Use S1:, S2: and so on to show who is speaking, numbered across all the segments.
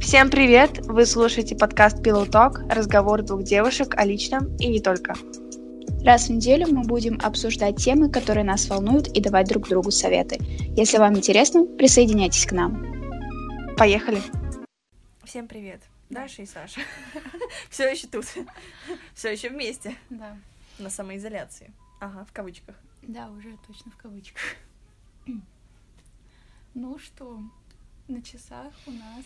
S1: Всем привет! Вы слушаете подкаст Pillow Talk, разговор двух девушек о личном и не только.
S2: Раз в неделю мы будем обсуждать темы, которые нас волнуют, и давать друг другу советы. Если вам интересно, присоединяйтесь к нам.
S1: Поехали!
S3: Всем привет! Даша и Саша. Все еще тут. Все еще вместе.
S2: Да.
S3: На самоизоляции. Ага, в кавычках.
S2: Да, уже точно в кавычках. Ну что, на часах у нас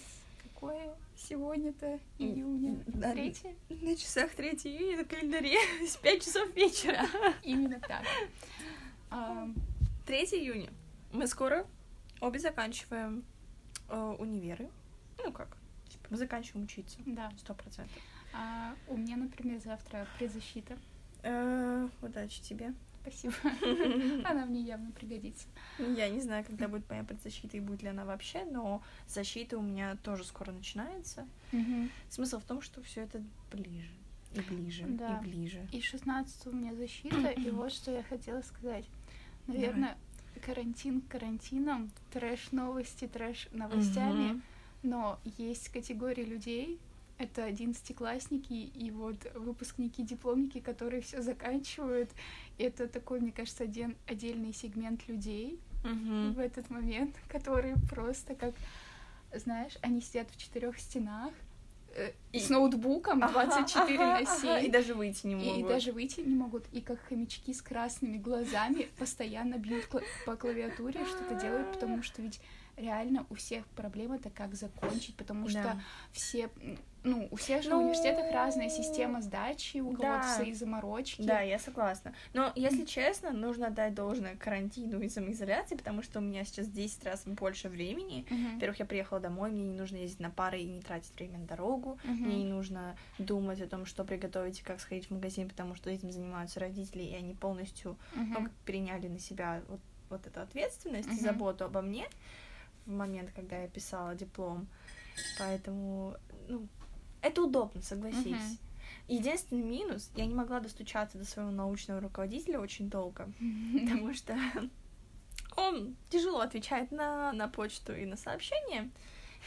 S2: какое сегодня-то июня?
S3: Да,
S2: Третье?
S3: На часах 3 июня на календаре с 5 часов вечера.
S2: Именно так. А,
S3: 3 июня. Мы скоро обе заканчиваем э, универы. Ну как? Типа, мы заканчиваем учиться.
S2: Да.
S3: Сто процентов.
S2: А у меня, например, завтра предзащита.
S3: Э, Удачи тебе.
S2: Спасибо. Она мне явно пригодится.
S3: Я не знаю, когда будет моя предзащита и будет ли она вообще, но защита у меня тоже скоро начинается. Смысл в том, что все это ближе и ближе
S2: Да.
S3: и ближе.
S2: И 16 у меня защита, и вот что я хотела сказать. Наверное, карантин карантином, трэш-новости, трэш-новостями,
S3: Мгм.
S2: но есть категория людей, это одиннадцатиклассники и вот выпускники, дипломники, которые все заканчивают. Это такой, мне кажется, один отдельный сегмент людей
S3: Мгм.
S2: в этот момент, которые просто как, знаешь, они сидят в четырех стенах э,
S3: И-
S2: с ноутбуком 24
S3: Ага,
S2: на
S3: ага,
S2: 7.
S3: И даже выйти не
S2: И,
S3: могут.
S2: и даже выйти не могут. И как хомячки с красными глазами постоянно бьют кла- по клавиатуре, что-то делают, потому что ведь реально у всех проблема это как закончить, потому
S3: Да.
S2: что все, ну, у всех же в
S3: Ну,
S2: университетах разная система сдачи, у кого-то
S3: да.
S2: свои заморочки.
S3: Да, я согласна. Но, если честно, нужно отдать должное карантину и самоизоляции, потому что у меня сейчас 10 раз больше времени.
S2: Мгм.
S3: Во-первых, я приехала домой, мне не нужно ездить на пары и не тратить время на дорогу.
S2: Мгм.
S3: Мне не нужно думать о том, что приготовить и как сходить в магазин, потому что этим занимаются родители, и они полностью ну,
S2: Мгм.
S3: как переняли на себя вот, вот эту ответственность и
S2: Мгм.
S3: заботу обо мне в момент, когда я писала диплом. Поэтому, ну, это удобно, согласись.
S2: Мгм.
S3: Единственный минус, я не могла достучаться до своего научного руководителя очень долго, потому что он тяжело отвечает на, на почту и на сообщения.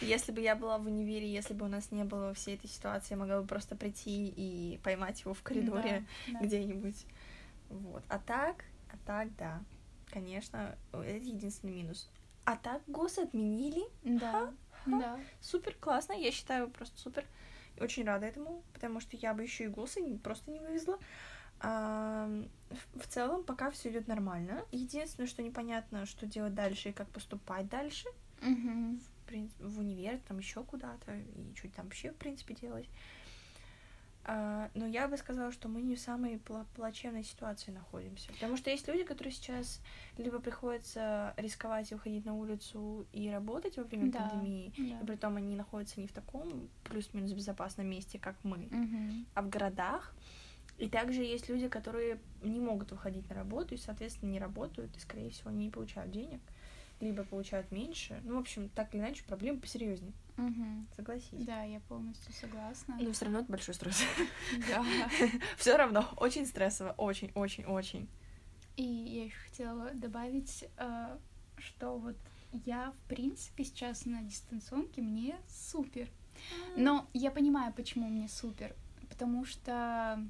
S3: Если бы я была в универе, если бы у нас не было всей этой ситуации, я могла бы просто прийти и поймать его в коридоре
S2: Да, да.
S3: где-нибудь. Вот. А так, а так, да. Конечно, это единственный минус. А так ГОС отменили.
S2: Да, да.
S3: Супер классно, я считаю просто супер. Очень рада этому, потому что я бы еще и не- просто не вывезла. А, в- целом, пока все идет нормально. Единственное, что непонятно, что делать дальше и как поступать дальше.
S2: Мгм.
S3: В, прин- в универ, там еще куда-то, и что там вообще, в принципе, делать. А, но я бы сказала, что мы не в самой пла- плачевной ситуации находимся. Потому что есть люди, которые сейчас либо приходится рисковать и уходить на улицу и работать во время
S2: Да,
S3: пандемии,
S2: да.
S3: и при том они находятся не в таком плюс-минус безопасном месте, как мы,
S2: Мгм.
S3: а в городах. И также есть люди, которые не могут выходить на работу и, соответственно, не работают, и, скорее всего, не получают денег, либо получают меньше. Ну, в общем, так или иначе, проблема посерьезнее,
S2: Мгм.
S3: согласись.
S2: Да, я полностью согласна.
S3: Но все равно это большой стресс.
S2: Да.
S3: Все равно очень стрессово, очень, очень, очень.
S2: И я еще хотела добавить, э, что вот я, в принципе, сейчас на дистанционке, мне супер. Но я понимаю, почему мне супер. Потому что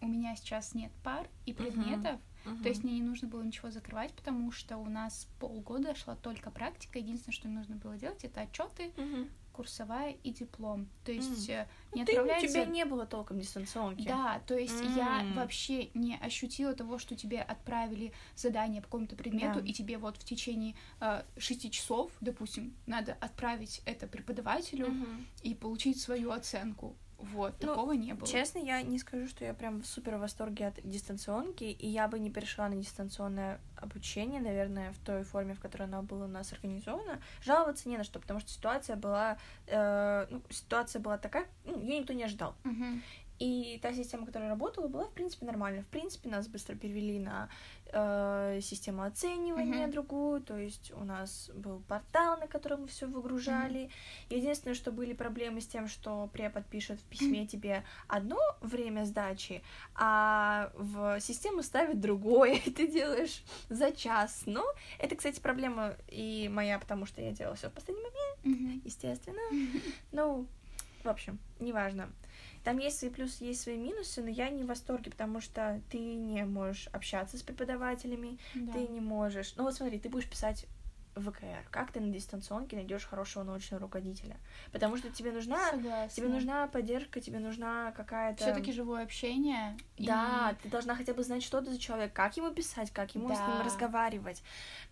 S2: у меня сейчас нет пар и
S3: Мгм.
S2: Предметов, то есть мне не нужно было ничего закрывать, потому что у нас полгода шла только практика. Единственное, что нужно было делать, это отчеты,
S3: Мгм.
S2: курсовая и диплом. То есть э, не
S3: Ну, ты- у
S2: отправляется...
S3: тебя не было толком дистанционки.
S2: Да, то есть я
S3: М.
S2: вообще не ощутила того, что тебе отправили задание по какому-то предмету,
S3: Да.
S2: и тебе вот в течение э, шести часов, допустим, надо отправить это преподавателю
S3: Мгм.
S2: и получить свою оценку. Вот,
S3: Ну,
S2: такого не было.
S3: Честно, я не скажу, что я прям в супер восторге от дистанционки, и я бы не перешла на дистанционное обучение, наверное, в той форме, в которой оно было у нас организовано. Жаловаться не на что, потому что ситуация была, э, ну, ситуация была такая, ну, ее никто не ожидал.
S2: Мгм.
S3: И та система, которая работала, была, в принципе, нормальна. В принципе, нас быстро перевели на э, систему оценивания
S2: Мгм.
S3: другую, то есть у нас был портал, на котором мы все выгружали. Единственное, что были проблемы с тем, что препод пишет в письме тебе одно время сдачи, а в систему ставит другое, и ты делаешь за час. Но это, кстати, проблема и моя, потому что я делала все в последний момент.
S2: Мгм.
S3: естественно. Ну, в общем, неважно. Там есть свои плюсы, есть свои минусы, но я не в восторге, потому что ты не можешь общаться с преподавателями,
S2: Да.
S3: ты не можешь. Ну вот смотри, ты будешь писать ВКР. Как ты на дистанционке найдешь хорошего научного руководителя? Потому что тебе нужна,
S2: Согласна.
S3: тебе нужна поддержка, тебе нужна какая-то.
S2: все-таки живое общение. и-
S3: Да, ты должна хотя бы знать, что это за человек, как ему писать, как ему с ним
S2: Да.
S3: разговаривать,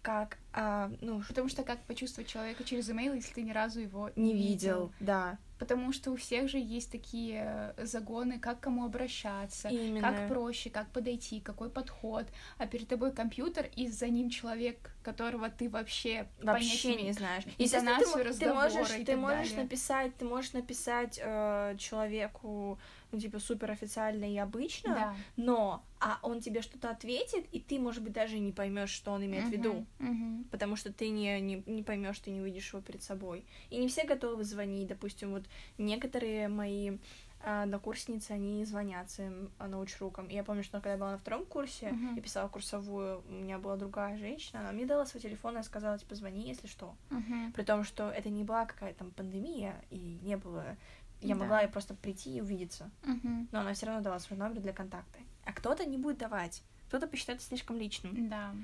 S3: как, а, ну,
S2: Потому что как почувствовать человека через имейл, если ты ни разу его
S3: не видел, да.
S2: Потому что у всех же есть такие э, загоны, как кому обращаться,
S3: Именно.
S2: как проще, как подойти, какой подход. А перед тобой компьютер, и за ним человек, которого ты вообще,
S3: Вообще не знаешь. Естественно, ты, мо- ты
S2: разговора
S3: можешь,
S2: и
S3: ты можешь
S2: далее.
S3: написать, ты можешь написать э, человеку, ну типа супер официально и обычно,
S2: Да.
S3: но а он тебе что-то ответит, и ты, может быть, даже не поймешь, что он имеет в виду.
S2: Мгм.
S3: потому что ты не, не, не поймешь, ты не увидишь его перед собой. И не все готовы звонить. Допустим, вот некоторые мои а, однокурсницы, они звонят своим а, научрукам. И я помню, что когда я была на втором курсе,
S2: Мгм.
S3: я писала курсовую, у меня была другая женщина, она мне дала свой телефон и сказала, типа, звони, если что.
S2: Мгм.
S3: При том, что это не была какая-то там пандемия, и не было... Я
S2: Да.
S3: могла просто прийти и увидеться.
S2: Мгм.
S3: Но она все равно дала свой номер для контакта. А кто-то не будет давать. Кто-то посчитает это слишком личным.
S2: Да.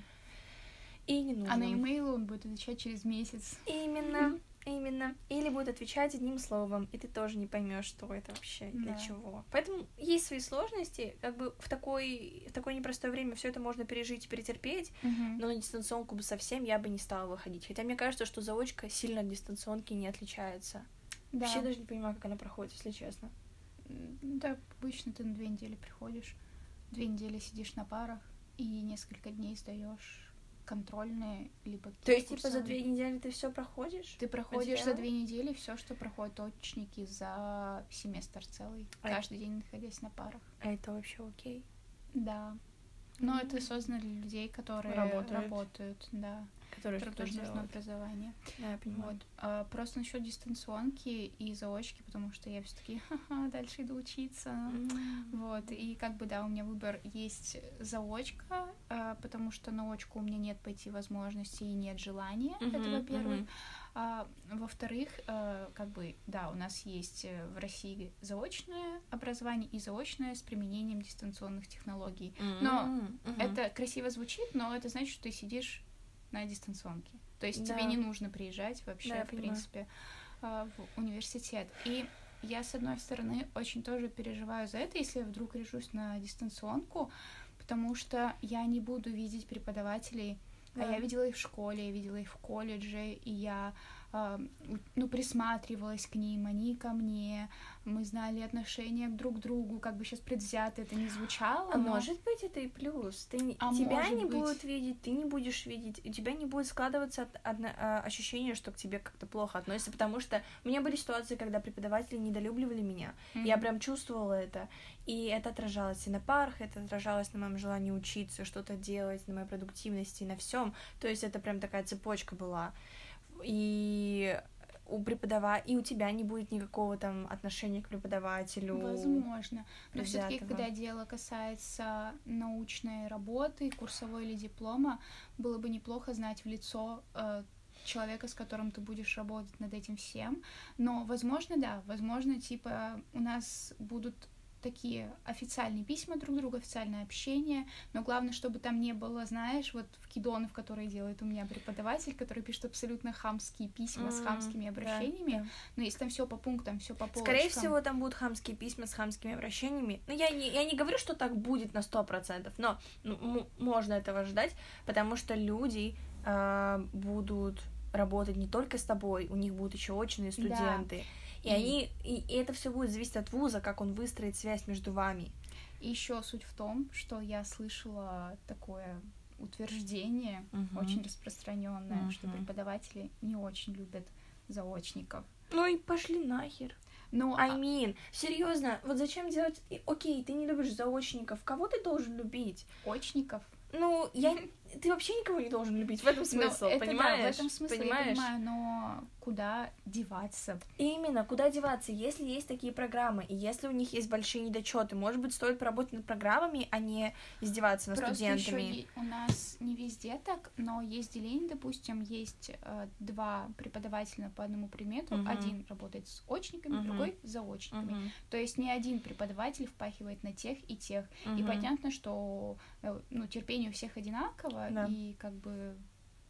S3: И не нужно.
S2: А на имейл он будет отвечать через месяц.
S3: Именно, именно. Или будет отвечать одним словом, и ты тоже не поймешь, что это вообще, для
S2: Да.
S3: чего. Поэтому есть свои сложности, как бы в, такой, в такое непростое время все это можно пережить и перетерпеть,
S2: Мгм.
S3: но на дистанционку бы совсем я бы не стала выходить. Хотя мне кажется, что заочка сильно от дистанционки не отличается.
S2: Да.
S3: Вообще даже не понимаю, как она проходит, если честно.
S2: Да, обычно ты на две недели приходишь, две недели сидишь на парах и несколько дней сдаешь контрольные, либо
S3: То есть, типа, за две недели ты все проходишь?
S2: Ты проходишь за две недели все, что проходят точники за семестр целый,
S3: А
S2: каждый день находясь на парах.
S3: А это вообще окей?
S2: Да. Но это создано для людей, которые
S3: Работают.
S2: работают, да,
S3: Которые делают.
S2: образование.
S3: Да, я понимаю.
S2: Вот. А, просто насчет дистанционки и заочки, потому что я все-таки дальше иду учиться. Вот, и как бы, да, у меня выбор есть заочка, а, потому что на очку у меня нет пойти возможности и нет желания, это
S3: Мгм,
S2: во-первых. А, во-вторых, э, как бы, да, у нас есть э, в России заочное образование и заочное с применением дистанционных технологий. Но
S3: мгм.
S2: Это красиво звучит, но это значит, что ты сидишь на дистанционке. То есть
S3: Да.
S2: тебе не нужно приезжать вообще,
S3: Да,
S2: в
S3: понимаю.
S2: принципе, а, в университет. И я, с одной стороны, очень тоже переживаю за это, если я вдруг решусь на дистанционку, потому что я не буду видеть преподавателей, а
S3: Да.
S2: я видела их в школе, я видела их в колледже, и я а, ну, присматривалась к ним, они ко мне, мы знали отношения друг к другу, как бы сейчас предвзято это не звучало,
S3: А
S2: но...
S3: может быть, это и плюс. Ты,
S2: А
S3: тебя не
S2: быть.
S3: будут видеть, ты не будешь видеть, у тебя не будет складываться от- одно- а, ощущение, что к тебе как-то плохо относятся, потому что у меня были ситуации, когда преподаватели недолюбливали меня. Я
S2: Мгм.
S3: прям чувствовала это. И это отражалось и на парах, это отражалось на моем желании учиться, что-то делать, на моей продуктивности, на всем. То есть это прям такая цепочка была. И у преподава... и у тебя не будет никакого там отношения к преподавателю.
S2: Возможно. Но все-таки, когда дело касается научной работы, курсовой или диплома, было бы неплохо знать в лицо э, человека, с которым ты будешь работать над этим всем. Но, возможно, да, возможно, типа, у нас будут такие официальные письма друг другу, официальное общение, но главное, чтобы там не было, знаешь, вот в кидонов, которые делает у меня преподаватель, который пишет абсолютно хамские письма с
S3: М,
S2: хамскими
S3: да,
S2: обращениями,
S3: да.
S2: но если там все по пунктам, все по полочкам.
S3: Скорее всего, там будут хамские письма с хамскими обращениями. Но я не, я не говорю, что так будет на сто процентов, но ну, можно этого ждать, потому что люди а, будут работать не только с тобой, у них будут еще очные студенты. И, они, и, и это все будет зависеть от вуза, как он выстроит связь между вами.
S2: И еще суть в том, что я слышала такое утверждение,
S3: Мгм.
S2: очень распространенное, что
S3: Мгм.
S2: преподаватели не очень любят заочников.
S3: Ну и пошли нахер.
S2: Ну,
S3: I
S2: а-
S3: mean, серьезно, вот зачем делать... Окей, ты не любишь заочников, кого ты должен любить?
S2: очников.
S3: Ну, я, ты вообще никого не должен любить. В этом
S2: Ну,
S3: смысл,
S2: это да,
S3: понимаешь?
S2: в этом смысле
S3: понимаешь?
S2: я понимаю, но куда деваться?
S3: Именно, куда деваться, если есть такие программы, и если у них есть большие недочеты, может быть, стоит поработать над программами, а не издеваться над
S2: Просто
S3: студентами.
S2: е- у нас не везде так, но есть деление, допустим, есть э, два преподавателя по одному предмету,
S3: Мгм.
S2: один работает с очниками,
S3: Мгм.
S2: другой с заочниками.
S3: Мгм.
S2: То есть ни один преподаватель впахивает на тех и тех. И
S3: Мгм.
S2: понятно, что э, ну, терпение у всех одинаково,
S3: Да.
S2: и как бы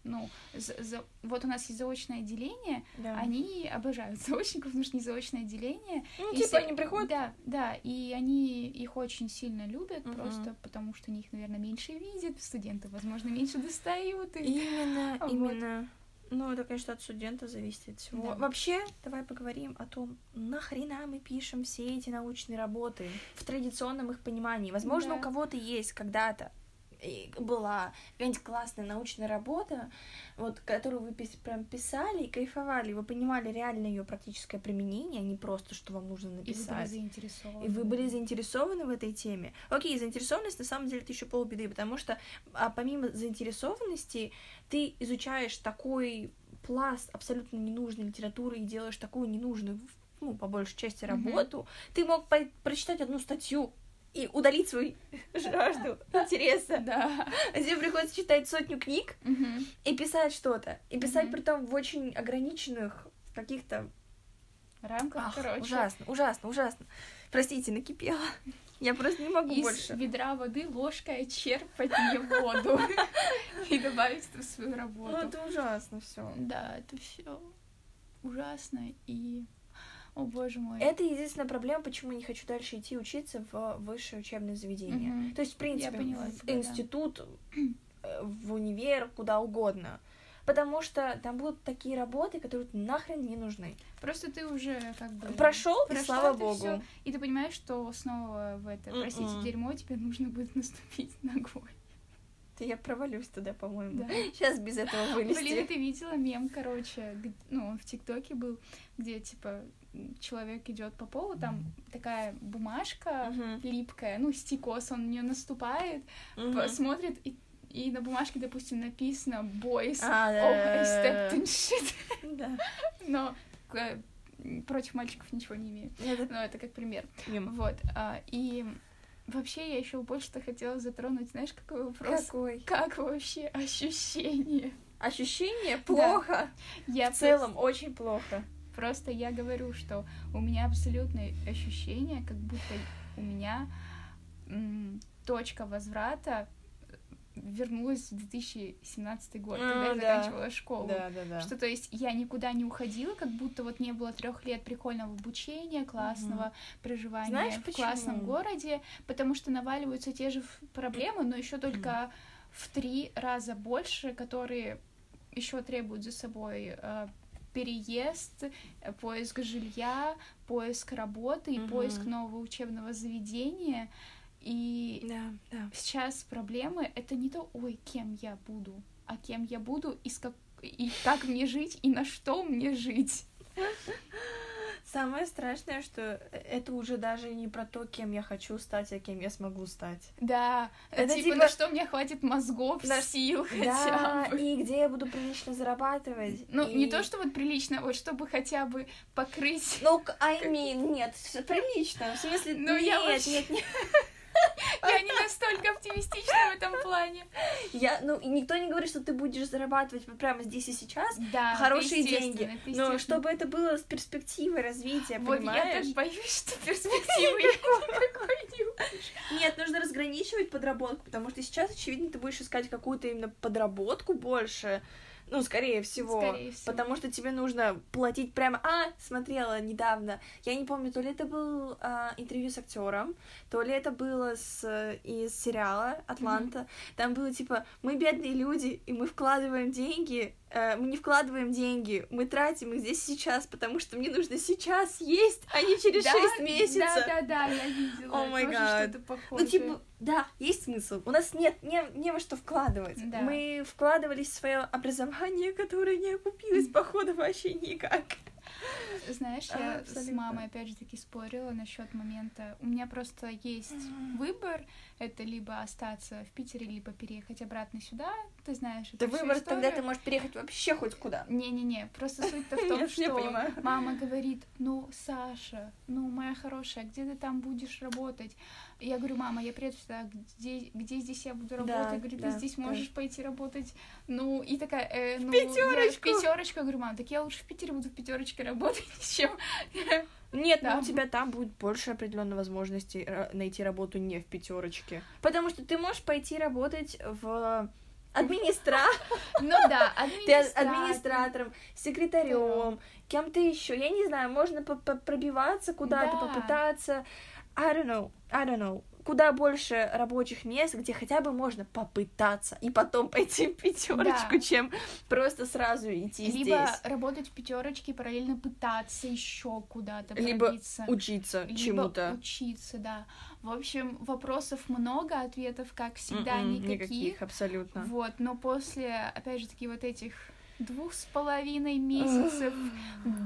S2: ну, за- за- вот у нас есть заочное отделение,
S3: Да.
S2: они обожают заочников, потому что не заочное отделение.
S3: Ну,
S2: И
S3: типа,
S2: все-
S3: они приходят,
S2: Да, да, и они их очень сильно любят,
S3: Мгм.
S2: просто потому что они их, наверное, меньше видят, студенты, возможно, меньше достают. И...
S3: Именно,
S2: Вот.
S3: именно. Ну, это, конечно, от студента зависит от всего.
S2: Да.
S3: Вообще, давай поговорим о том, нахрена мы пишем все эти научные работы в традиционном их понимании. Возможно,
S2: Да.
S3: у кого-то есть когда-то была какая-нибудь классная научная работа, вот, которую вы пис- прям писали и кайфовали, и вы понимали реально ее практическое применение, а не просто, что вам нужно
S2: И вы были
S3: написать.
S2: заинтересованы.
S3: И вы были заинтересованы в этой теме. Окей, заинтересованность на самом деле это еще полбеды, потому что а, помимо заинтересованности ты изучаешь такой пласт абсолютно ненужной литературы и делаешь такую ненужную, ну, по большей части, работу. Ты мог по- прочитать одну статью и удалить свою жажду интереса.
S2: Да.
S3: А тебе приходится читать сотню книг и писать что-то. И писать при том в очень ограниченных каких-то
S2: Рамках,
S3: Ах,
S2: короче.
S3: ужасно, ужасно, ужасно. Простите, накипела. Я просто не могу
S2: Из
S3: больше.
S2: ведра воды ложкой черпать не воду и добавить это в свою
S3: Ну,
S2: работу.
S3: это ужасно все.
S2: Да, это все ужасно и... О, боже мой.
S3: Это единственная проблема, почему я не хочу дальше идти учиться в высшее учебное заведение.
S2: Мгм.
S3: То есть, в принципе,
S2: поняла
S3: в
S2: тебя, да.
S3: институт, э, в универ, куда угодно. Потому что там будут такие работы, которые нахрен не нужны.
S2: Просто ты уже как бы...
S3: Прошел, и слава богу.
S2: всё, и ты понимаешь, что снова в это, простите,
S3: Мгм.
S2: дерьмо тебе нужно будет наступить ногой.
S3: Да я провалюсь туда, по-моему.
S2: Да.
S3: Сейчас без этого
S2: Блин,
S3: вылезти.
S2: ты видела мем, короче, ну, он в ТикТоке был, где, типа, человек идет по полу, там такая бумажка
S3: Мгм.
S2: липкая, ну, стикос, он на нее наступает, п- смотрит, и, и на бумажке, допустим, написано «Boys,
S3: А, да,
S2: oh, I stepped in shit»,
S3: Да.
S2: но э, против мальчиков ничего не имею. Но это как пример. Вот. а, и вообще я еще больше-то хотела затронуть, знаешь, какой вопрос?
S3: Какой?
S2: Как вообще ощущение?
S3: Ощущение плохо.
S2: Я
S3: В целом очень плохо.
S2: Просто, я говорю, что у меня абсолютное ощущение, как будто у меня точка возврата вернулась в 2017 год, когда я
S3: да.
S2: заканчивала школу.
S3: да, да.
S2: Что, то есть, я никуда не уходила, как будто вот не было трех лет прикольного обучения, классного проживания
S3: Знаешь,
S2: в
S3: почему?
S2: классном городе, потому что наваливаются те же проблемы, но еще только в три раза больше, которые еще требуют за собой э, переезд, э, поиск жилья, поиск работы и
S3: Мгм.
S2: поиск нового учебного заведения. И
S3: Да, да.
S2: сейчас проблемы это не то, ой, кем я буду, а кем я буду и, с как... и как мне жить, и на что мне жить.
S3: Самое страшное, что это уже даже не про то, кем я хочу стать, а кем я смогу стать.
S2: Да,
S3: Это
S2: типа,
S3: типа-
S2: на что мне хватит мозгов,
S3: На-
S2: сил
S3: Да,
S2: хотя бы.
S3: и где я буду прилично зарабатывать.
S2: Ну, не
S3: и-
S2: то, что вот прилично, вот чтобы хотя бы покрыть.
S3: Ну, I mean, нет, прилично. В смысле,
S2: Ну,
S3: нет,
S2: я вообще-
S3: нет, нет.
S2: Я не настолько оптимистична в этом плане.
S3: Я, ну, никто не говорит, что ты будешь зарабатывать прямо здесь и сейчас
S2: Да,
S3: хорошие деньги. Но чтобы это было с перспективой развития,
S2: Вот я
S3: понимаешь?
S2: так боюсь, что перспективы.
S3: Нет, нужно разграничивать подработку, потому что сейчас, очевидно, ты будешь искать какую-то именно подработку больше. Ну, скорее всего.
S2: Скорее всего.
S3: Потому что тебе нужно платить прямо... А, смотрела недавно. Я не помню, то ли это был а, интервью с актером, то ли это было с, из сериала Атланта. Там было типа, мы бедные люди, и мы вкладываем деньги, мы не вкладываем деньги, мы тратим их здесь сейчас, потому что мне нужно сейчас есть, а не через
S2: Да,
S3: 6 месяцев.
S2: Да, да, да, я видела.
S3: О май гад. Ну, типа, да, есть смысл. У нас нет не, не во что вкладывать.
S2: Да.
S3: Мы вкладывались в свое образование, которое не окупилось, походу, вообще никак.
S2: Знаешь,
S3: А,
S2: я с
S3: абсолютно.
S2: мамой опять же таки спорила насчет момента. У меня просто есть выбор. Это либо остаться в Питере, либо переехать обратно сюда. Ты знаешь,
S3: Это
S2: всю
S3: выбор, тогда ты можешь переехать вообще хоть куда.
S2: Не-не-не, просто суть-то в том, что мама говорит, ну, Саша, ну, моя хорошая, где ты там будешь работать? Я говорю, мама, я приеду сюда, где, где здесь я буду
S3: Да,
S2: работать? Говорит,
S3: да,
S2: ты здесь
S3: да.
S2: можешь пойти работать? Ну, и такая, э, ну,
S3: пятёрочку.
S2: в пятерочку. Я говорю, мам, так я лучше в Питере буду в пятерочке работать, чем...
S3: Нет,
S2: Да.
S3: но у тебя там будет больше определенной возможности ра- найти работу не в пятерочке. Потому что ты можешь пойти работать в администра...
S2: Ну да,
S3: Ты
S2: администратор.
S3: администратором, секретарем, кем-то еще. Я не знаю, можно пробиваться куда-то,
S2: Да.
S3: попытаться. I don't know, I don't know. Куда больше рабочих мест, где хотя бы можно попытаться и потом пойти в пятерочку,
S2: Да.
S3: чем просто сразу идти
S2: Либо
S3: здесь.
S2: работать в пятерочке и параллельно пытаться еще куда-то
S3: Либо
S2: пробиться.
S3: Учиться
S2: Либо
S3: чему-то.
S2: учиться, да. В общем, вопросов много, ответов, как всегда,
S3: М-м,
S2: никаких.
S3: Никаких, абсолютно.
S2: Вот, но после, опять же таки, вот этих двух с половиной месяцев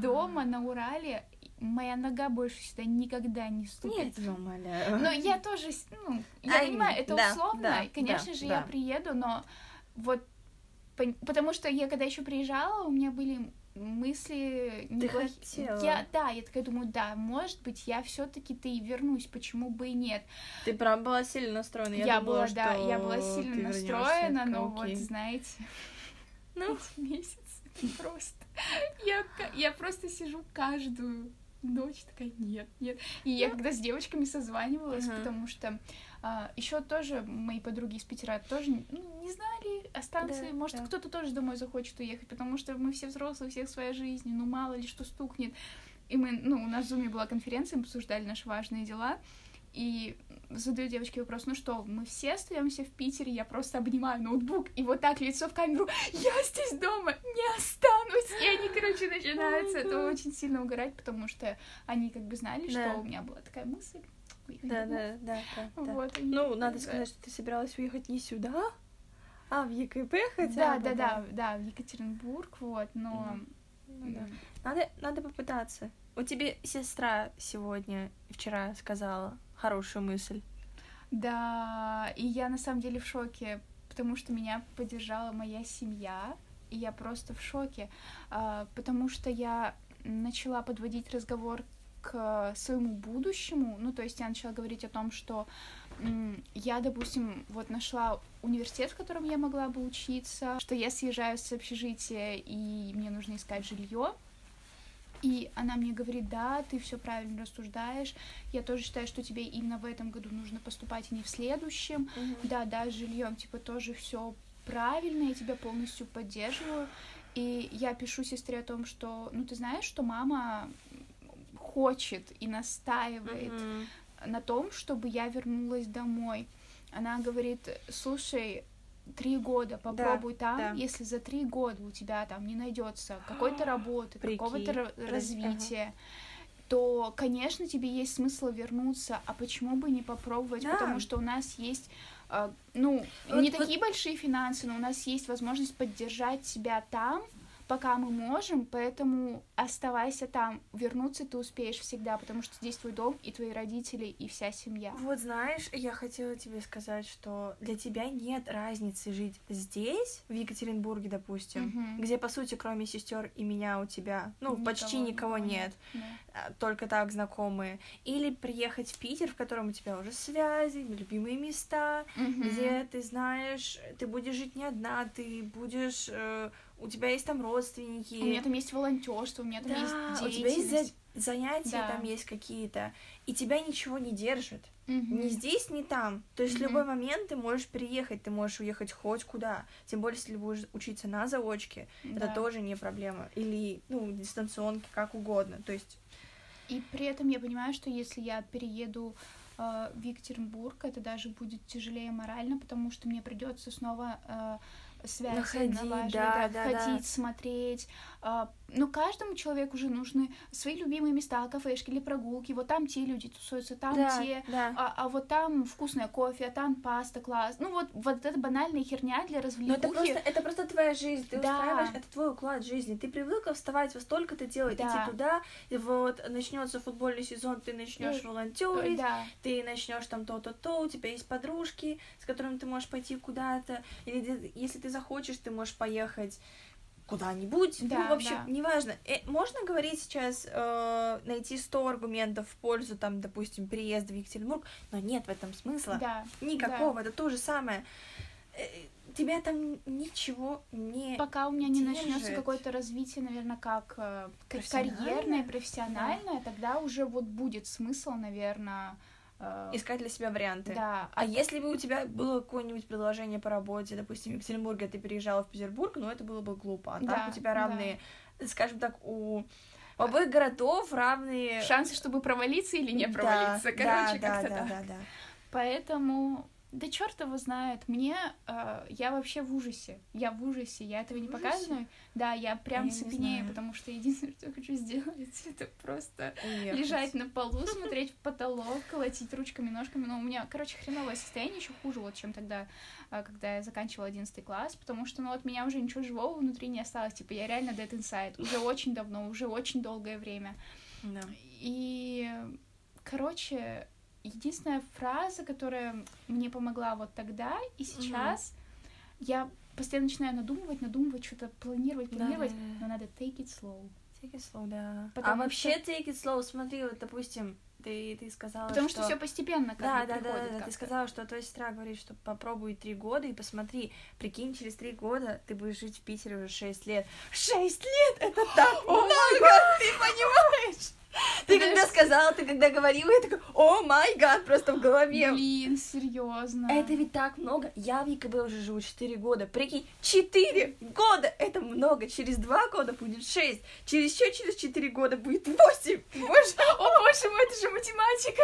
S2: дома на Урале, моя нога больше сюда никогда не ступит.
S3: Нет, я умоляю.
S2: Но я тоже, ну, я
S3: Ай,
S2: понимаю, это
S3: да,
S2: условно,
S3: да,
S2: и, конечно
S3: да,
S2: же,
S3: да.
S2: я приеду, но вот потому что я когда еще приезжала, у меня были мысли неплохие. Я, да, я такая думаю, да, может быть, я все-таки ты вернусь, почему бы и нет.
S3: Ты прям была сильно настроена. Я,
S2: Я,
S3: думала,
S2: была, да, я была сильно настроена, но вот, знаете,
S3: Ну.
S2: эти месяцы просто... Я, я просто сижу каждую ночь такая, нет, нет. И я когда с девочками созванивалась,
S3: Ага.
S2: потому что еще тоже мои подруги из Питера тоже ну, не знали о станции.
S3: Да,
S2: Может,
S3: да.
S2: кто-то тоже домой захочет уехать, потому что мы все взрослые, у всех своя жизнь, ну мало ли что стукнет. И мы, ну, у нас в Зуме была конференция, мы обсуждали наши важные дела. И задаю девочке вопрос, ну что, мы все остаемся в Питере, я просто обнимаю ноутбук, и вот так лицо в камеру, я здесь дома не останусь. И они, короче, начинают с этого очень сильно угорать, потому что они как бы знали,
S3: Да.
S2: что у меня была такая мысль.
S3: Да, да, да, да. да.
S2: Вот, они
S3: Ну, надо
S2: да.
S3: сказать, что ты собиралась уехать не сюда, а в ЕКП хотя
S2: Да,
S3: бы.
S2: да, да, да, в Екатеринбург, вот, но...
S3: Ну да.
S2: м,
S3: Надо, надо попытаться. Вот тебе сестра сегодня, вчера сказала хорошую мысль.
S2: Да, и я на самом деле в шоке, потому что меня поддержала моя семья, и я просто в шоке, а, потому что я начала подводить разговор к своему будущему, ну, то есть я начала говорить о том, что я, допустим, вот нашла университет, в котором я могла бы учиться, что я съезжаю с общежития, и мне нужно искать жилье, и она мне говорит, да, ты все правильно рассуждаешь. Я тоже считаю, что тебе именно в этом году нужно поступать, а не в следующем. Да, да, с жильем типа тоже все правильно, я тебя полностью поддерживаю. И я пишу сестре о том, что, ну, ты знаешь, что мама хочет и настаивает
S3: Мгм.
S2: на том, чтобы я вернулась домой. Она говорит, слушай, три года попробуй там,
S3: да.
S2: если за три года у тебя там не найдется какой-то работы, какого-то ра-
S3: Раз-
S2: развития, то, конечно, тебе есть смысл вернуться, а почему бы не попробовать,
S3: Да.
S2: потому что у нас есть, э, ну,
S3: Вот-
S2: не
S3: вот-
S2: такие большие финансы, но у нас есть возможность поддержать себя там, пока мы можем, поэтому оставайся там. Вернуться ты успеешь всегда, потому что здесь твой дом и твои родители и вся семья.
S3: Вот знаешь, я хотела тебе сказать, что для тебя нет разницы жить здесь, в Екатеринбурге, допустим,
S2: Мгм.
S3: где, по сути, кроме сестер и меня у тебя, ну,
S2: Никого-
S3: почти никого нет,
S2: Да.
S3: а, только так знакомые. Или приехать в Питер, в котором у тебя уже связи, любимые места,
S2: Мгм.
S3: где ты знаешь, ты будешь жить не одна, ты будешь, э, у тебя есть там родственники.
S2: У меня там есть волонтерство, у меня там
S3: да,
S2: есть
S3: у тебя есть
S2: деятельность.
S3: за- занятия
S2: Да.
S3: там есть какие-то, и тебя ничего не держит.
S2: Мгм.
S3: Ни здесь, ни там. То есть в
S2: Мгм.
S3: любой момент ты можешь переехать, ты можешь уехать хоть куда. Тем более, если будешь учиться на заочке, это
S2: Да.
S3: тоже не проблема. Или, ну, дистанционки, как угодно. То есть,
S2: И при этом я понимаю, что если я перееду э, в Екатеринбург, это даже будет тяжелее морально, потому что мне придется снова э, связи
S3: Находить,
S2: налаживать,
S3: да,
S2: да,
S3: да,
S2: ходить,
S3: да.
S2: смотреть. А, Ну, каждому человеку уже нужны свои любимые места, кафешки или прогулки. Вот там те люди тусуются, там
S3: Да,
S2: те,
S3: да.
S2: а, а вот там вкусное кофе, а там паста класс. Ну вот, вот это банальная херня для
S3: Но
S2: развлекухи.
S3: это просто, это просто твоя жизнь, ты
S2: Да.
S3: устраиваешь, это твой уклад жизни. Ты привыкла вставать во столько-то делать,
S2: Да.
S3: идти туда, и вот начнется футбольный сезон, ты начнешь
S2: Э,
S3: волонтерить,
S2: Да,
S3: ты начнешь там то-то, то, у тебя есть подружки, с которыми ты можешь пойти куда-то, или если ты захочешь, ты можешь поехать куда-нибудь.
S2: Да,
S3: ну, в общем,
S2: да.
S3: неважно. Э, можно говорить сейчас, э, найти 100 аргументов в пользу, там, допустим, переезда в Екатеринбург, но нет в этом смысла.
S2: да.
S3: Никакого, это то же самое. Э, Тебя там ничего не...
S2: Пока у меня не начнется
S3: держит.
S2: какое-то развитие, наверное, как э,
S3: Профессиональное?
S2: карьерное, профессиональное, тогда уже вот будет смысл, наверное. Э,
S3: искать для себя варианты.
S2: Да,
S3: А если бы у тебя было какое-нибудь предложение по работе, допустим, в Екатеринбурге, а ты переезжала в Петербург, ну это было бы глупо. А
S2: Да,
S3: так у тебя
S2: да.
S3: равные, скажем так, у у обоих городов равные...
S2: шансы, чтобы провалиться или не
S3: Да,
S2: провалиться, короче,
S3: да,
S2: как-то
S3: да,
S2: так.
S3: да, да, да.
S2: Поэтому, да черт его знает, мне, э, я вообще в ужасе, я в ужасе, я этого не
S3: В ужасе?
S2: показываю, да, я прям
S3: Я не
S2: цепенею, потому что единственное, что я хочу сделать, это просто
S3: Уехать.
S2: лежать на полу, смотреть в потолок, колотить ручками, ножками. Но у меня, короче, хреновое состояние еще хуже, вот, чем тогда, а, когда я заканчивала 11 класс, потому что, ну, от меня уже ничего живого внутри не осталось. Типа, я реально dead inside. Уже очень давно, уже очень долгое время.
S3: Да.
S2: И, короче, единственная фраза, которая мне помогла вот тогда и сейчас, я постоянно начинаю надумывать, надумывать, что-то планировать,
S3: Да,
S2: планировать,
S3: да, да.
S2: но надо take it slow.
S3: Take it slow, да. а
S2: Потому
S3: вообще take it slow, смотри, вот, допустим, ты, ты сказала,
S2: Потому что все постепенно как
S3: Да, да, да, да, да. Ты сказала, что твоя сестра говорит, что попробуй три года и посмотри, прикинь, через три года ты будешь жить в Питере уже шесть лет. Шесть лет! Это так много! Ты понимаешь? Ты когда сказала, ты когда говорила, я такая, о май гад, просто в голове.
S2: Блин, серьезно.
S3: Это ведь так много. Я в ЕКБ уже живу 4 года. Прикинь, 4 года! Это много. Через 2 года будет 6. Через еще через 4 года будет 8. Боже,
S2: О боже мой, это же математика.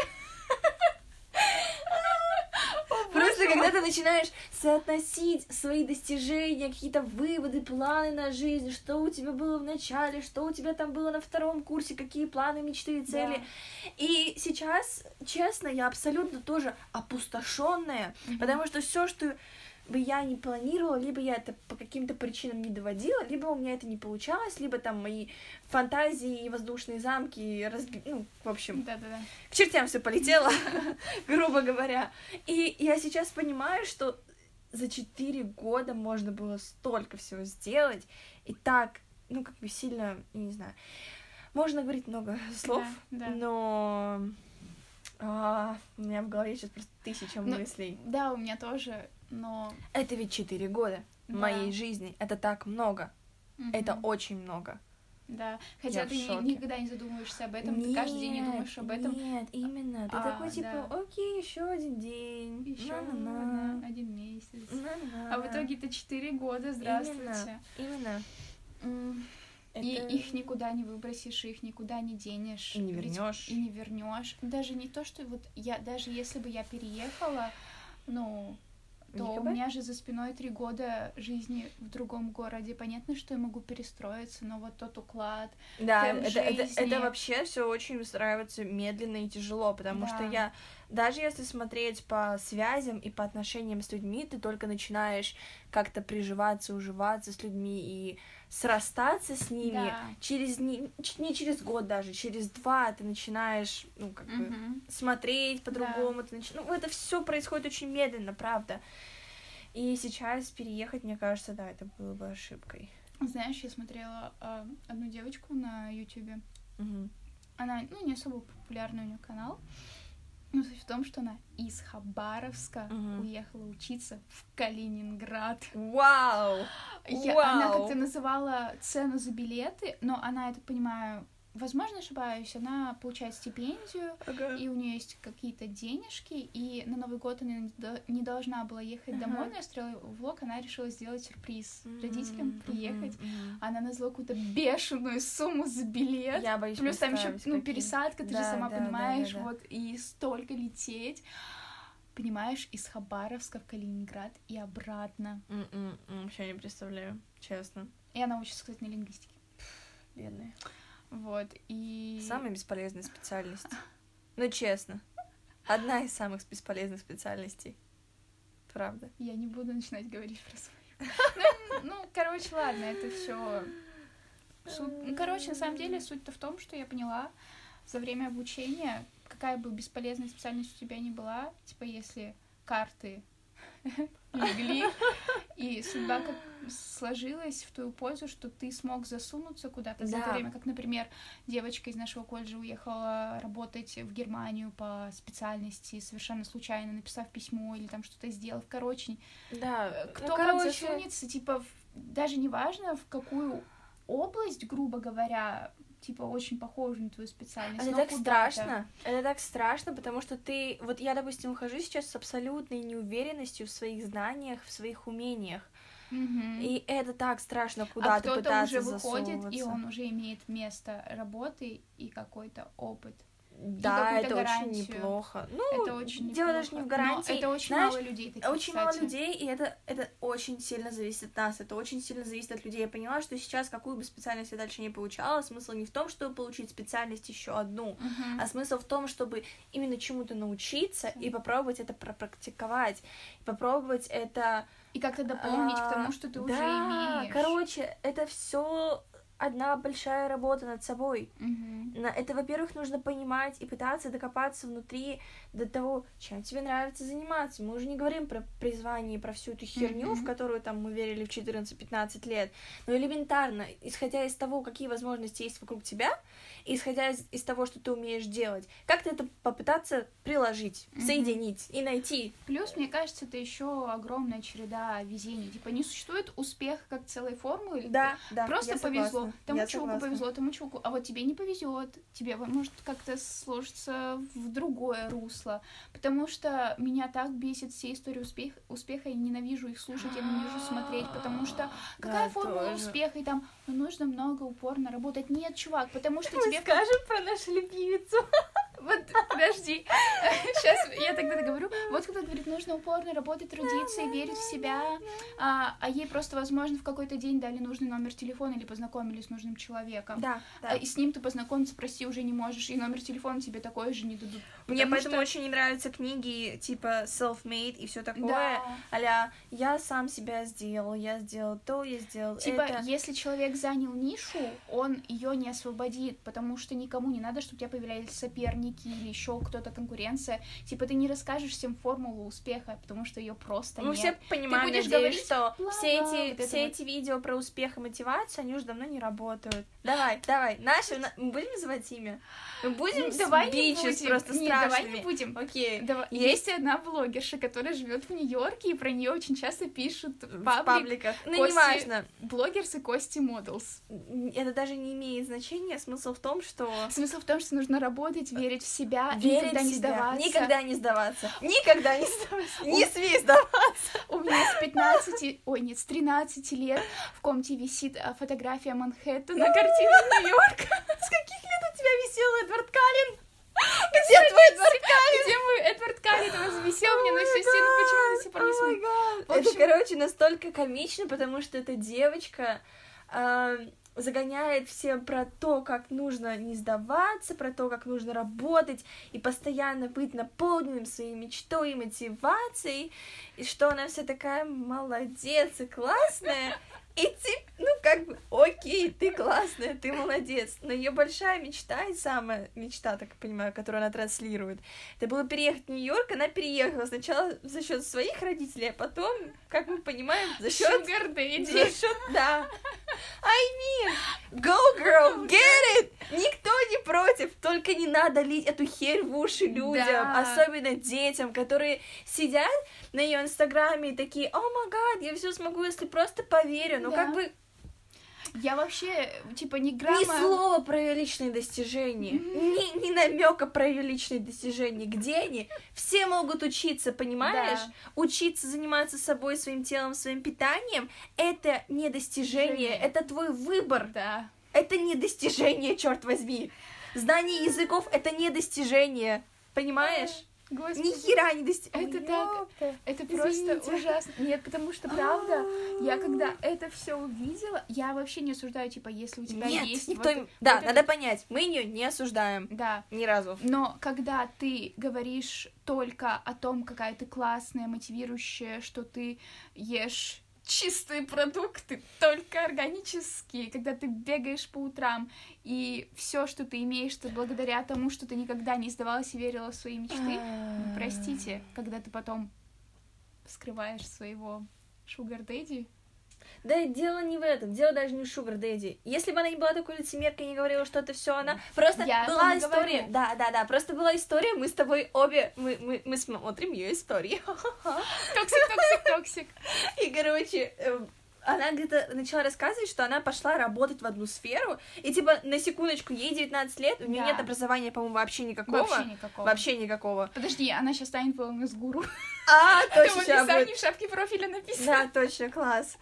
S3: Когда ты начинаешь соотносить свои достижения, какие-то выводы, планы на жизнь, что у тебя было в начале, что у тебя там было на втором курсе, какие планы, мечты и цели. И сейчас, честно, я абсолютно тоже опустошенная,
S2: Мгм.
S3: потому что все, что бы я не планировала, либо я это по каким-то причинам не доводила, либо у меня это не получалось, либо там мои фантазии и воздушные замки разби... ну, в общем,
S2: Да-да-да.
S3: к чертям все полетело, грубо говоря. И я сейчас понимаю, что за четыре года можно было столько всего сделать, и так, ну, как бы сильно, не знаю, можно говорить много слов,
S2: Да, да.
S3: но а, у меня в голове сейчас просто тысяча
S2: Ну,
S3: мыслей.
S2: Да, у меня тоже, но...
S3: Это ведь четыре года
S2: Да.
S3: моей жизни, это так много, это
S2: Мгм.
S3: очень много.
S2: Да, хотя
S3: Я
S2: ты никогда не задумываешься об этом, ты каждый день не
S3: Нет,
S2: думаешь об этом.
S3: Нет, именно. Ты
S2: А,
S3: такой типа,
S2: да.
S3: окей, еще один день.
S2: Еще
S3: на-на-на.
S2: один месяц.
S3: На-на-на.
S2: А в итоге это четыре года, здравствуйте.
S3: Именно.
S2: М, И
S3: Это-
S2: их никуда не выбросишь, их никуда не денешь.
S3: И не вернешь.
S2: И не вернешь. Даже не то, что вот я, даже если бы я переехала, ну, то у
S3: ЕКБ?
S2: меня же за спиной три года жизни в другом городе. Понятно, что я могу перестроиться, но вот тот уклад.
S3: Да, это, это,
S2: жизни.
S3: это вообще все очень устраивается медленно и тяжело, потому что
S2: Да.
S3: я, даже если смотреть по связям и по отношениям с людьми, ты только начинаешь как-то приживаться, уживаться с людьми и срастаться с ними.
S2: Да.
S3: Через не, не через год даже, через два ты начинаешь, ну, как бы,
S2: Мгм.
S3: смотреть по-другому. ты нач- Ну, это все происходит очень медленно, правда. И сейчас переехать, мне кажется, да, это было бы ошибкой.
S2: Знаешь, я смотрела а, одну девочку на Ютубе.
S3: Мгм.
S2: Она, ну, не особо популярный у нее канал. Но суть в том, что она из Хабаровска
S3: Мгм.
S2: уехала учиться в Калининград.
S3: Вау!
S2: Я- она
S3: Вау!
S2: как-то называла цену за билеты, но она, я так понимаю, возможно, ошибаюсь, она получает стипендию,
S3: Ага.
S2: и у нее есть какие-то денежки, и на Новый год она не до- не должна была ехать
S3: Ага.
S2: домой, но я строила влог, она решила сделать сюрприз
S3: Мгм,
S2: родителям, приехать.
S3: мгм.
S2: Она назвала какую-то бешеную сумму за билет.
S3: Я боюсь
S2: Плюс там еще ну, пересадка, ты же
S3: Да,
S2: сама
S3: да, да,
S2: понимаешь,
S3: да, да.
S2: вот, и столько лететь. понимаешь, из Хабаровска в Калининград и обратно.
S3: М-м, м, Вообще не представляю, честно.
S2: И она учится, кстати, на лингвистике.
S3: Бедная.
S2: Вот, и...
S3: Самая бесполезная специальность. Ну, честно. Одна из самых бесполезных специальностей. Правда.
S2: Я не буду начинать говорить про свою. Ну, ну, короче, ладно, это все. Ну, короче, на самом деле, суть-то в том, что я поняла за время обучения, какая бы бесполезная специальность у тебя ни была, типа, если карты легли, и судьба как сложилась в твою пользу, что ты смог засунуться куда-то за это
S3: Да.
S2: время, как, например, девочка из нашего колледжа уехала работать в Германию по специальности, совершенно случайно написав письмо или там что-то сделав. Короче,
S3: Да,
S2: кто
S3: ну, короче,
S2: засунется, типа, в- даже не важно, в какую область, грубо говоря, типа, очень похожа на твою специальность.
S3: Это так страшно. Это так страшно, потому что ты... Вот я, допустим, ухожу сейчас с абсолютной неуверенностью в своих знаниях, в своих умениях.
S2: Мгм.
S3: И это так страшно
S2: а
S3: куда-то
S2: кто-то уже выходит, и он уже имеет место работы и какой-то опыт.
S3: Да, это
S2: гарантию.
S3: очень неплохо. Ну,
S2: это очень
S3: дело
S2: неплохо.
S3: даже не в
S2: Но
S3: гарантии.
S2: это очень
S3: Знаешь,
S2: мало людей таких,
S3: Очень мало
S2: кстати.
S3: людей, и это, это очень сильно зависит от нас, это очень сильно зависит от людей. Я поняла, что сейчас, какую бы специальность я дальше не получала, смысл не в том, чтобы получить специальность еще одну,
S2: Мгм.
S3: а смысл в том, чтобы именно чему-то научиться и попробовать это пропрактиковать, попробовать это...
S2: И как-то дополнить к
S3: а,
S2: тому, что ты уже
S3: да,
S2: имеешь.
S3: короче, это все одна большая работа над собой. На- Это, во-первых, нужно понимать и пытаться докопаться внутри до того, чем тебе нравится заниматься. Мы уже не говорим про призвание и про всю эту херню,
S2: Мгм.
S3: в которую там мы верили в 14-15 лет, но элементарно, исходя из того, какие возможности есть вокруг тебя, исходя из, из того, что ты умеешь делать, как-то это попытаться приложить,
S2: Мгм.
S3: соединить и найти.
S2: Плюс, мне кажется, это еще огромная череда везений. Типа не существует успеха как целой формулы.
S3: Да, да.
S2: Просто
S3: я
S2: повезло. Тому
S3: я
S2: чуваку
S3: согласна.
S2: повезло, тому чуваку. А вот тебе не повезет. Тебе может как-то сложиться в другое русло. Потому что меня так бесит все истории успех, успеха. Я ненавижу их слушать, я ненавижу смотреть. Потому что какая
S3: Да,
S2: формула
S3: тоже.
S2: успеха? И там ну, нужно много упорно работать. Нет, чувак, потому что тебе...
S3: Скажем про нашу любимицу.
S2: Вот, подожди. Сейчас я тогда договорю. Вот кто говорит, нужно упорно работать, трудиться и верить в себя. А, а ей просто, возможно, в какой-то день дали нужный номер телефона или познакомили с нужным человеком.
S3: Да,
S2: А, И с ним ты познакомиться, прости, уже не можешь, и номер телефона тебе такой же не дадут.
S3: Мне поэтому
S2: что-
S3: очень не нравятся книги типа self-made и все такое.
S2: Да.
S3: Аля, я сам себя сделал, я сделал то, я сделал
S2: Типа,
S3: это.
S2: если человек занял нишу, он ее не освободит, потому что никому не надо, чтобы у тебя появлялись соперники или еще кто-то конкуренция. Типа, ты не расскажешь всем формулу успеха, потому что ее просто
S3: Мы
S2: нет.
S3: все понимаем,
S2: будешь
S3: надеюсь,
S2: говорить
S3: что
S2: бла-бла,
S3: все эти,
S2: вот
S3: все
S2: вот.
S3: эти видео про успех и мотивацию, они уже давно не работают. Давай, давай, наши, на- мы будем называть имя? Мы будем
S2: Ну, давай не будем.
S3: просто
S2: Не, давай не будем.
S3: Окей.
S2: Давай-
S3: Есть?
S2: Есть одна блогерша, которая живет в Нью-Йорке, и про нее очень часто пишут в
S3: В
S2: паблик
S3: пабликах. Ну,
S2: Кости-
S3: неважно.
S2: блогерс и Кости Моделс.
S3: Это даже не имеет значения. Смысл в том, что...
S2: Смысл в том, что нужно работать, верить в себя,
S3: Верить
S2: никогда не сдаваться.
S3: Никогда не сдаваться. Никогда не сдаваться. Не смей сдаваться.
S2: У меня с 15, ой, нет, с 13 лет в комнате висит а, фотография Манхэттена, картина Нью-Йорка.
S3: С каких лет у тебя висел Эдвард Каллен? Где твой Эдвард Каллен?
S2: Где мой Эдвард Каллен? Он зависел мне на всю стену, почему до сих пор не. В
S3: Это, короче, настолько комично, потому что эта девочка эм, загоняет всем про то, как нужно не сдаваться, про то, как нужно работать и постоянно быть наполненным своей мечтой и мотивацией, и что она вся такая молодец и классная. И ты, ну, как бы, окей, ты классная, ты молодец. Но ее большая мечта и самая мечта, так я понимаю, которую она транслирует, это было переехать в Нью-Йорк. Она переехала сначала за счет своих родителей, а потом, как мы понимаем, за счет за счет, да. I mean, go girl, get it! Никто не против, только не надо лить эту херь в уши людям,
S2: Да.
S3: особенно детям, которые сидят на ее инстаграме и такие, о май гад, я все смогу, если просто поверю. Ну
S2: Да.
S3: как бы
S2: Я вообще, типа, ни грамма...
S3: ни слова про ее личные достижения, ни, ни намека про ее личные достижения. Где они? Все могут учиться, понимаешь?
S2: Да.
S3: Учиться заниматься собой, своим телом, своим питанием это не достижение,
S2: Достижение.
S3: это твой выбор.
S2: Да.
S3: Это не достижение, черт возьми. Знание языков это не достижение. Понимаешь?
S2: Господи.
S3: Ни хера не достигла.
S2: Это так, это просто ужасно. Нет, потому что правда, я когда это все увидела, я вообще не осуждаю, типа, если у тебя
S3: Нет,
S2: есть
S3: никто...
S2: вот-
S3: Да,
S2: вот
S3: надо
S2: это-
S3: понять, мы ее не осуждаем.
S2: Да,
S3: Ни разу.
S2: но когда ты говоришь только о том, какая ты классная, мотивирующая, что ты ешь чистые продукты, только органические, когда ты бегаешь по утрам, и все, что ты имеешь, это благодаря тому, что ты никогда не сдавалась и верила в свои мечты. Ну, простите, когда ты потом скрываешь своего sugar daddy.
S3: Да дело не в этом, дело даже не в sugar daddy. Если бы она не была такой лицемеркой и не говорила, что это все она, просто
S2: Я
S3: была история.
S2: говорю.
S3: Да, да, да, просто была история, мы с тобой обе, мы, мы, мы смотрим ее истории.
S2: Toxic, toxic, toxic.
S3: И, короче, эм, она где-то начала рассказывать, что она пошла работать в одну сферу, и, типа, на секундочку, ей 19 лет, у нее
S2: Да.
S3: нет образования, по-моему, вообще никакого.
S2: Вообще никакого.
S3: Вообще никакого.
S2: Подожди, она сейчас станет wellness-гуру.
S3: А,
S2: в
S3: точно, ща будет.
S2: описании в шапке профиля написано.
S3: Да, точно, класс.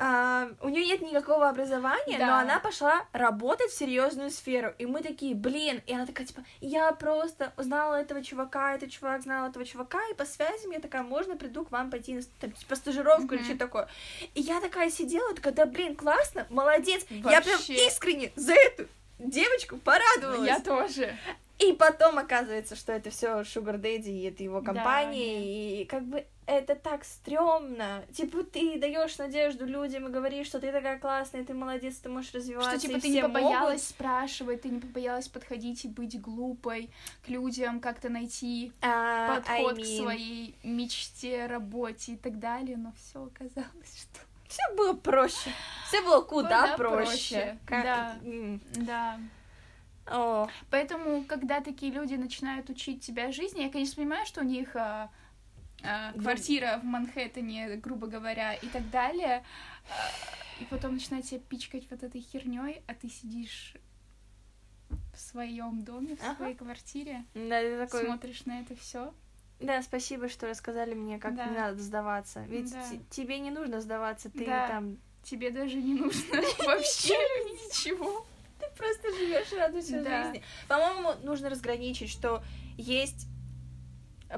S3: А, у нее нет никакого образования, но она пошла работать в серьезную сферу. И мы такие, блин, и она такая, типа, я просто узнала этого чувака, этот чувак знал этого чувака, и по связям я такая, можно приду к вам пойти на там, типа, стажировку или что-то такое. И я такая сидела, такая, да блин, классно, молодец. Я прям искренне за эту девочку порадовалась.
S2: Я тоже.
S3: И потом оказывается, что это все Sugar Daddy, и это его
S2: Да,
S3: компания, и как бы это так стрёмно. Типа ты даешь надежду людям и говоришь, что ты такая классная, ты молодец, ты можешь развиваться.
S2: Что, типа, ты не побоялась
S3: могут.
S2: спрашивать, ты не побоялась подходить и быть глупой к людям, как-то найти
S3: А,
S2: подход
S3: I
S2: к
S3: mean,
S2: своей мечте, работе и так далее, но все оказалось, что...
S3: Все было проще. Все было куда
S2: Куда
S3: проще.
S2: проще,
S3: Как-
S2: да.
S3: м.
S2: Да.
S3: О,
S2: Поэтому, когда такие люди начинают учить тебя жизни, я, конечно, понимаю, что у них а, а, квартира в Манхэттене, грубо говоря, и так далее, а, и потом начинают тебя пичкать вот этой херней, а ты сидишь в своем доме, в
S3: Ага.
S2: своей квартире,
S3: да, такой...
S2: смотришь на это все.
S3: Да, спасибо, что рассказали мне, как
S2: Да.
S3: не надо сдаваться. Ведь
S2: Да.
S3: те- тебе не нужно сдаваться, ты
S2: Да.
S3: там
S2: Тебе даже не нужно вообще ничего.
S3: Просто живешь и радуешься
S2: Да.
S3: жизни. По-моему, нужно разграничить, что есть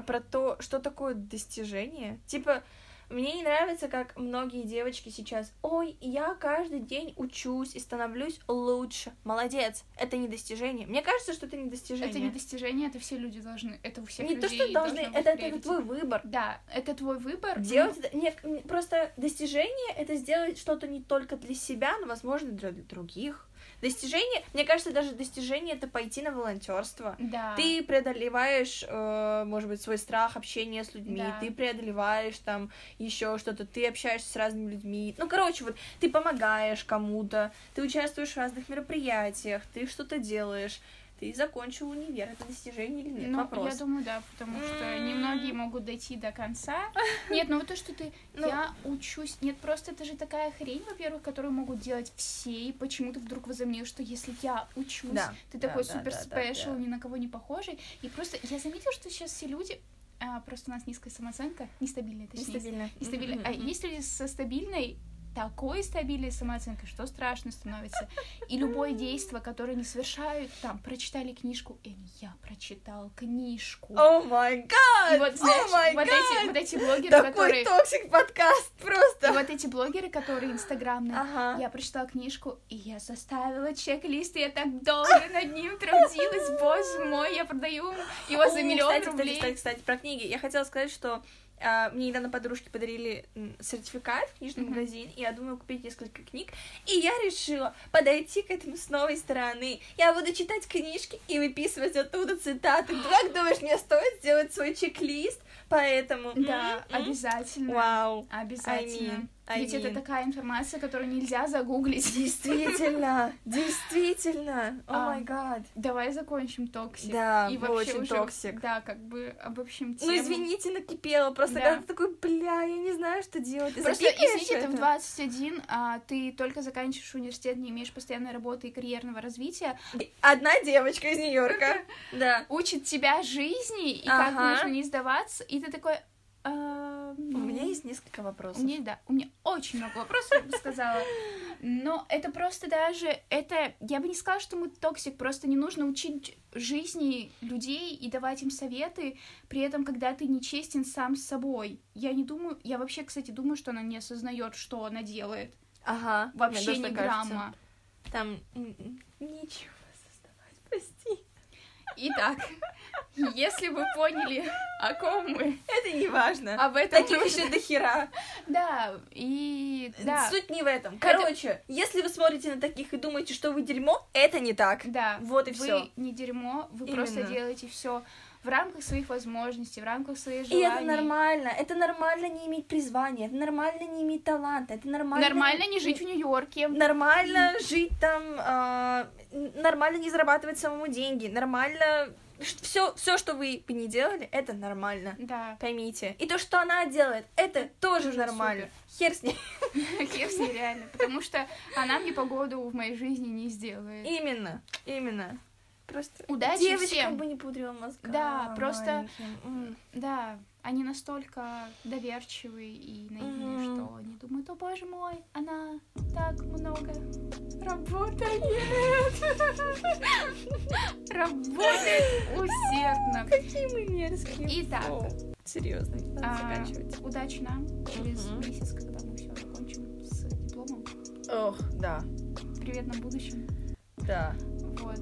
S3: про то, что такое достижение. Типа, мне не нравится, как многие девочки сейчас, ой, я каждый день учусь и становлюсь лучше. Молодец. Это не достижение. Мне кажется, что это не достижение.
S2: Это не достижение, это все люди должны, это у всех
S3: Не то,
S2: людей
S3: что должны,
S2: должно быть
S3: это, это твой выбор.
S2: Да, это твой выбор.
S3: Делать не, не- просто достижение это сделать что-то не только для себя, но возможно для других. Достижение, мне кажется, даже достижение это пойти на волонтерство.
S2: Да.
S3: Ты преодолеваешь, э, может быть, свой страх общения с людьми,
S2: Да.
S3: ты преодолеваешь там еще что-то, ты общаешься с разными людьми. Ну, короче, вот ты помогаешь кому-то, ты участвуешь в разных мероприятиях, ты что-то делаешь, ты закончил универ, это достижение или нет?
S2: Ну,
S3: Вопрос.
S2: я думаю, да, потому что немногие могут дойти до конца. Нет, ну вот то, что ты...
S3: Ну.
S2: Я учусь... Нет, просто это же такая хрень, во-первых, которую могут делать все, и почему ты вдруг возомнил, что если я учусь,
S3: Да,
S2: ты
S3: да,
S2: такой
S3: да,
S2: супер
S3: да, да,
S2: спешл,
S3: да.
S2: ни на кого не похожий. И просто я заметила, что сейчас все люди... а, просто у нас низкая самооценка, нестабильная, точнее. Нестабильная. А
S3: Мгм, мгм.
S2: есть люди со стабильной такой стабильной самооценкой, что страшно становится. И любое действие, которое не совершают, там, прочитали книжку, или я прочитал книжку.
S3: Oh my God!
S2: И вот, знаешь,
S3: my
S2: вот, эти, вот эти блогеры,
S3: Такой
S2: которые...
S3: toxic подкаст
S2: И
S3: просто.
S2: вот эти блогеры, которые инстаграмные,
S3: Ага.
S2: я прочитала книжку, и я составила чек-лист, и я так долго над ним трудилась, боже мой, я продаю его за миллион
S3: кстати,
S2: рублей.
S3: Кстати, кстати, кстати, про книги. Я хотела сказать, что мне недавно подружки подарили сертификат в книжный
S2: Мгм.
S3: магазин, и я думаю купить несколько книг, и я решила подойти к этому с новой стороны. Я буду читать книжки и выписывать оттуда цитаты. Ты как думаешь, мне стоит сделать свой чек-лист? Поэтому...
S2: Да, обязательно.
S3: Вау.
S2: Обязательно.
S3: I mean,
S2: Ведь это такая информация, которую нельзя загуглить.
S3: Действительно, действительно. Oh
S2: А,
S3: my God.
S2: Давай закончим toxic.
S3: Да,
S2: и
S3: мы
S2: вообще
S3: очень
S2: уже,
S3: toxic.
S2: Да, как бы обобщим тему.
S3: Ну, извините, накипело. Просто
S2: Да.
S3: когда ты такой, бля, я не знаю, что делать. Ты
S2: Просто
S3: запикаешь
S2: извините, ты в
S3: это?
S2: 21, а ты только заканчиваешь университет, не имеешь постоянной работы и карьерного развития,
S3: Одна девочка из Нью-Йорка. Да.
S2: учит тебя жизни и
S3: Ага.
S2: как нужно не сдаваться, и ты такой...
S3: У меня есть несколько
S2: У
S3: вопросов.
S2: меня, да, у меня очень много вопросов, я бы сказала. Но это просто даже, это, я бы не сказала, что мы toxic, просто не нужно учить жизни людей и давать им советы, при этом, когда ты нечестен сам с собой. Я не думаю, я вообще, кстати, думаю, что она не осознает, что она делает.
S3: Ага.
S2: Вообще
S3: кажется.
S2: грамма.
S3: Там нечего создавать, прости.
S2: Итак, если вы поняли, о ком мы,
S3: Это не важно.
S2: об этом
S3: Таких
S2: нужно-
S3: еще до хера.
S2: Да, и да,
S3: Суть не в этом. Короче, если вы смотрите на таких и думаете, что вы дерьмо, это не так.
S2: да,
S3: Вот и
S2: вы
S3: все.
S2: не дерьмо, вы просто
S3: Именно.
S2: делаете все в рамках своих возможностей, в рамках своих
S3: И
S2: желаний.
S3: это нормально. Это нормально не иметь призвания. Это нормально не иметь таланта. Это нормально.
S2: Нормально не жить в Нью-Йорке.
S3: Нормально жить там. н- нормально не зарабатывать самому деньги. Нормально. Все, все, что вы бы не делали, это нормально.
S2: Да.
S3: Поймите. И то, что она делает, это тоже
S2: тоже
S3: нормально. Хер с ней.
S2: Хер с ней, реально. Потому что она мне погоду в моей жизни не сделает.
S3: Именно. Именно. Просто
S2: Удачи
S3: девочкам
S2: всем.
S3: бы не пудрила мозга.
S2: Да, просто-
S3: маленьким.
S2: Да, они настолько доверчивые и наивные,
S3: Мгм.
S2: что они думают, о боже мой, она так много работает. Работает усердно.
S3: Какие мы мерзкие.
S2: Итак,
S3: Серьезно, надо
S2: а,
S3: заканчивать.
S2: удачи нам через месяц, когда мы все закончим с дипломом.
S3: Ох, да,
S2: В приветном будущем.
S3: да.
S2: Вот.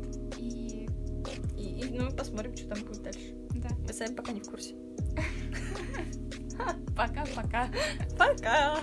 S3: И ну, посмотрим, что там будет дальше.
S2: да,
S3: Мы сами пока не в курсе.
S2: пока-пока.
S3: Пока!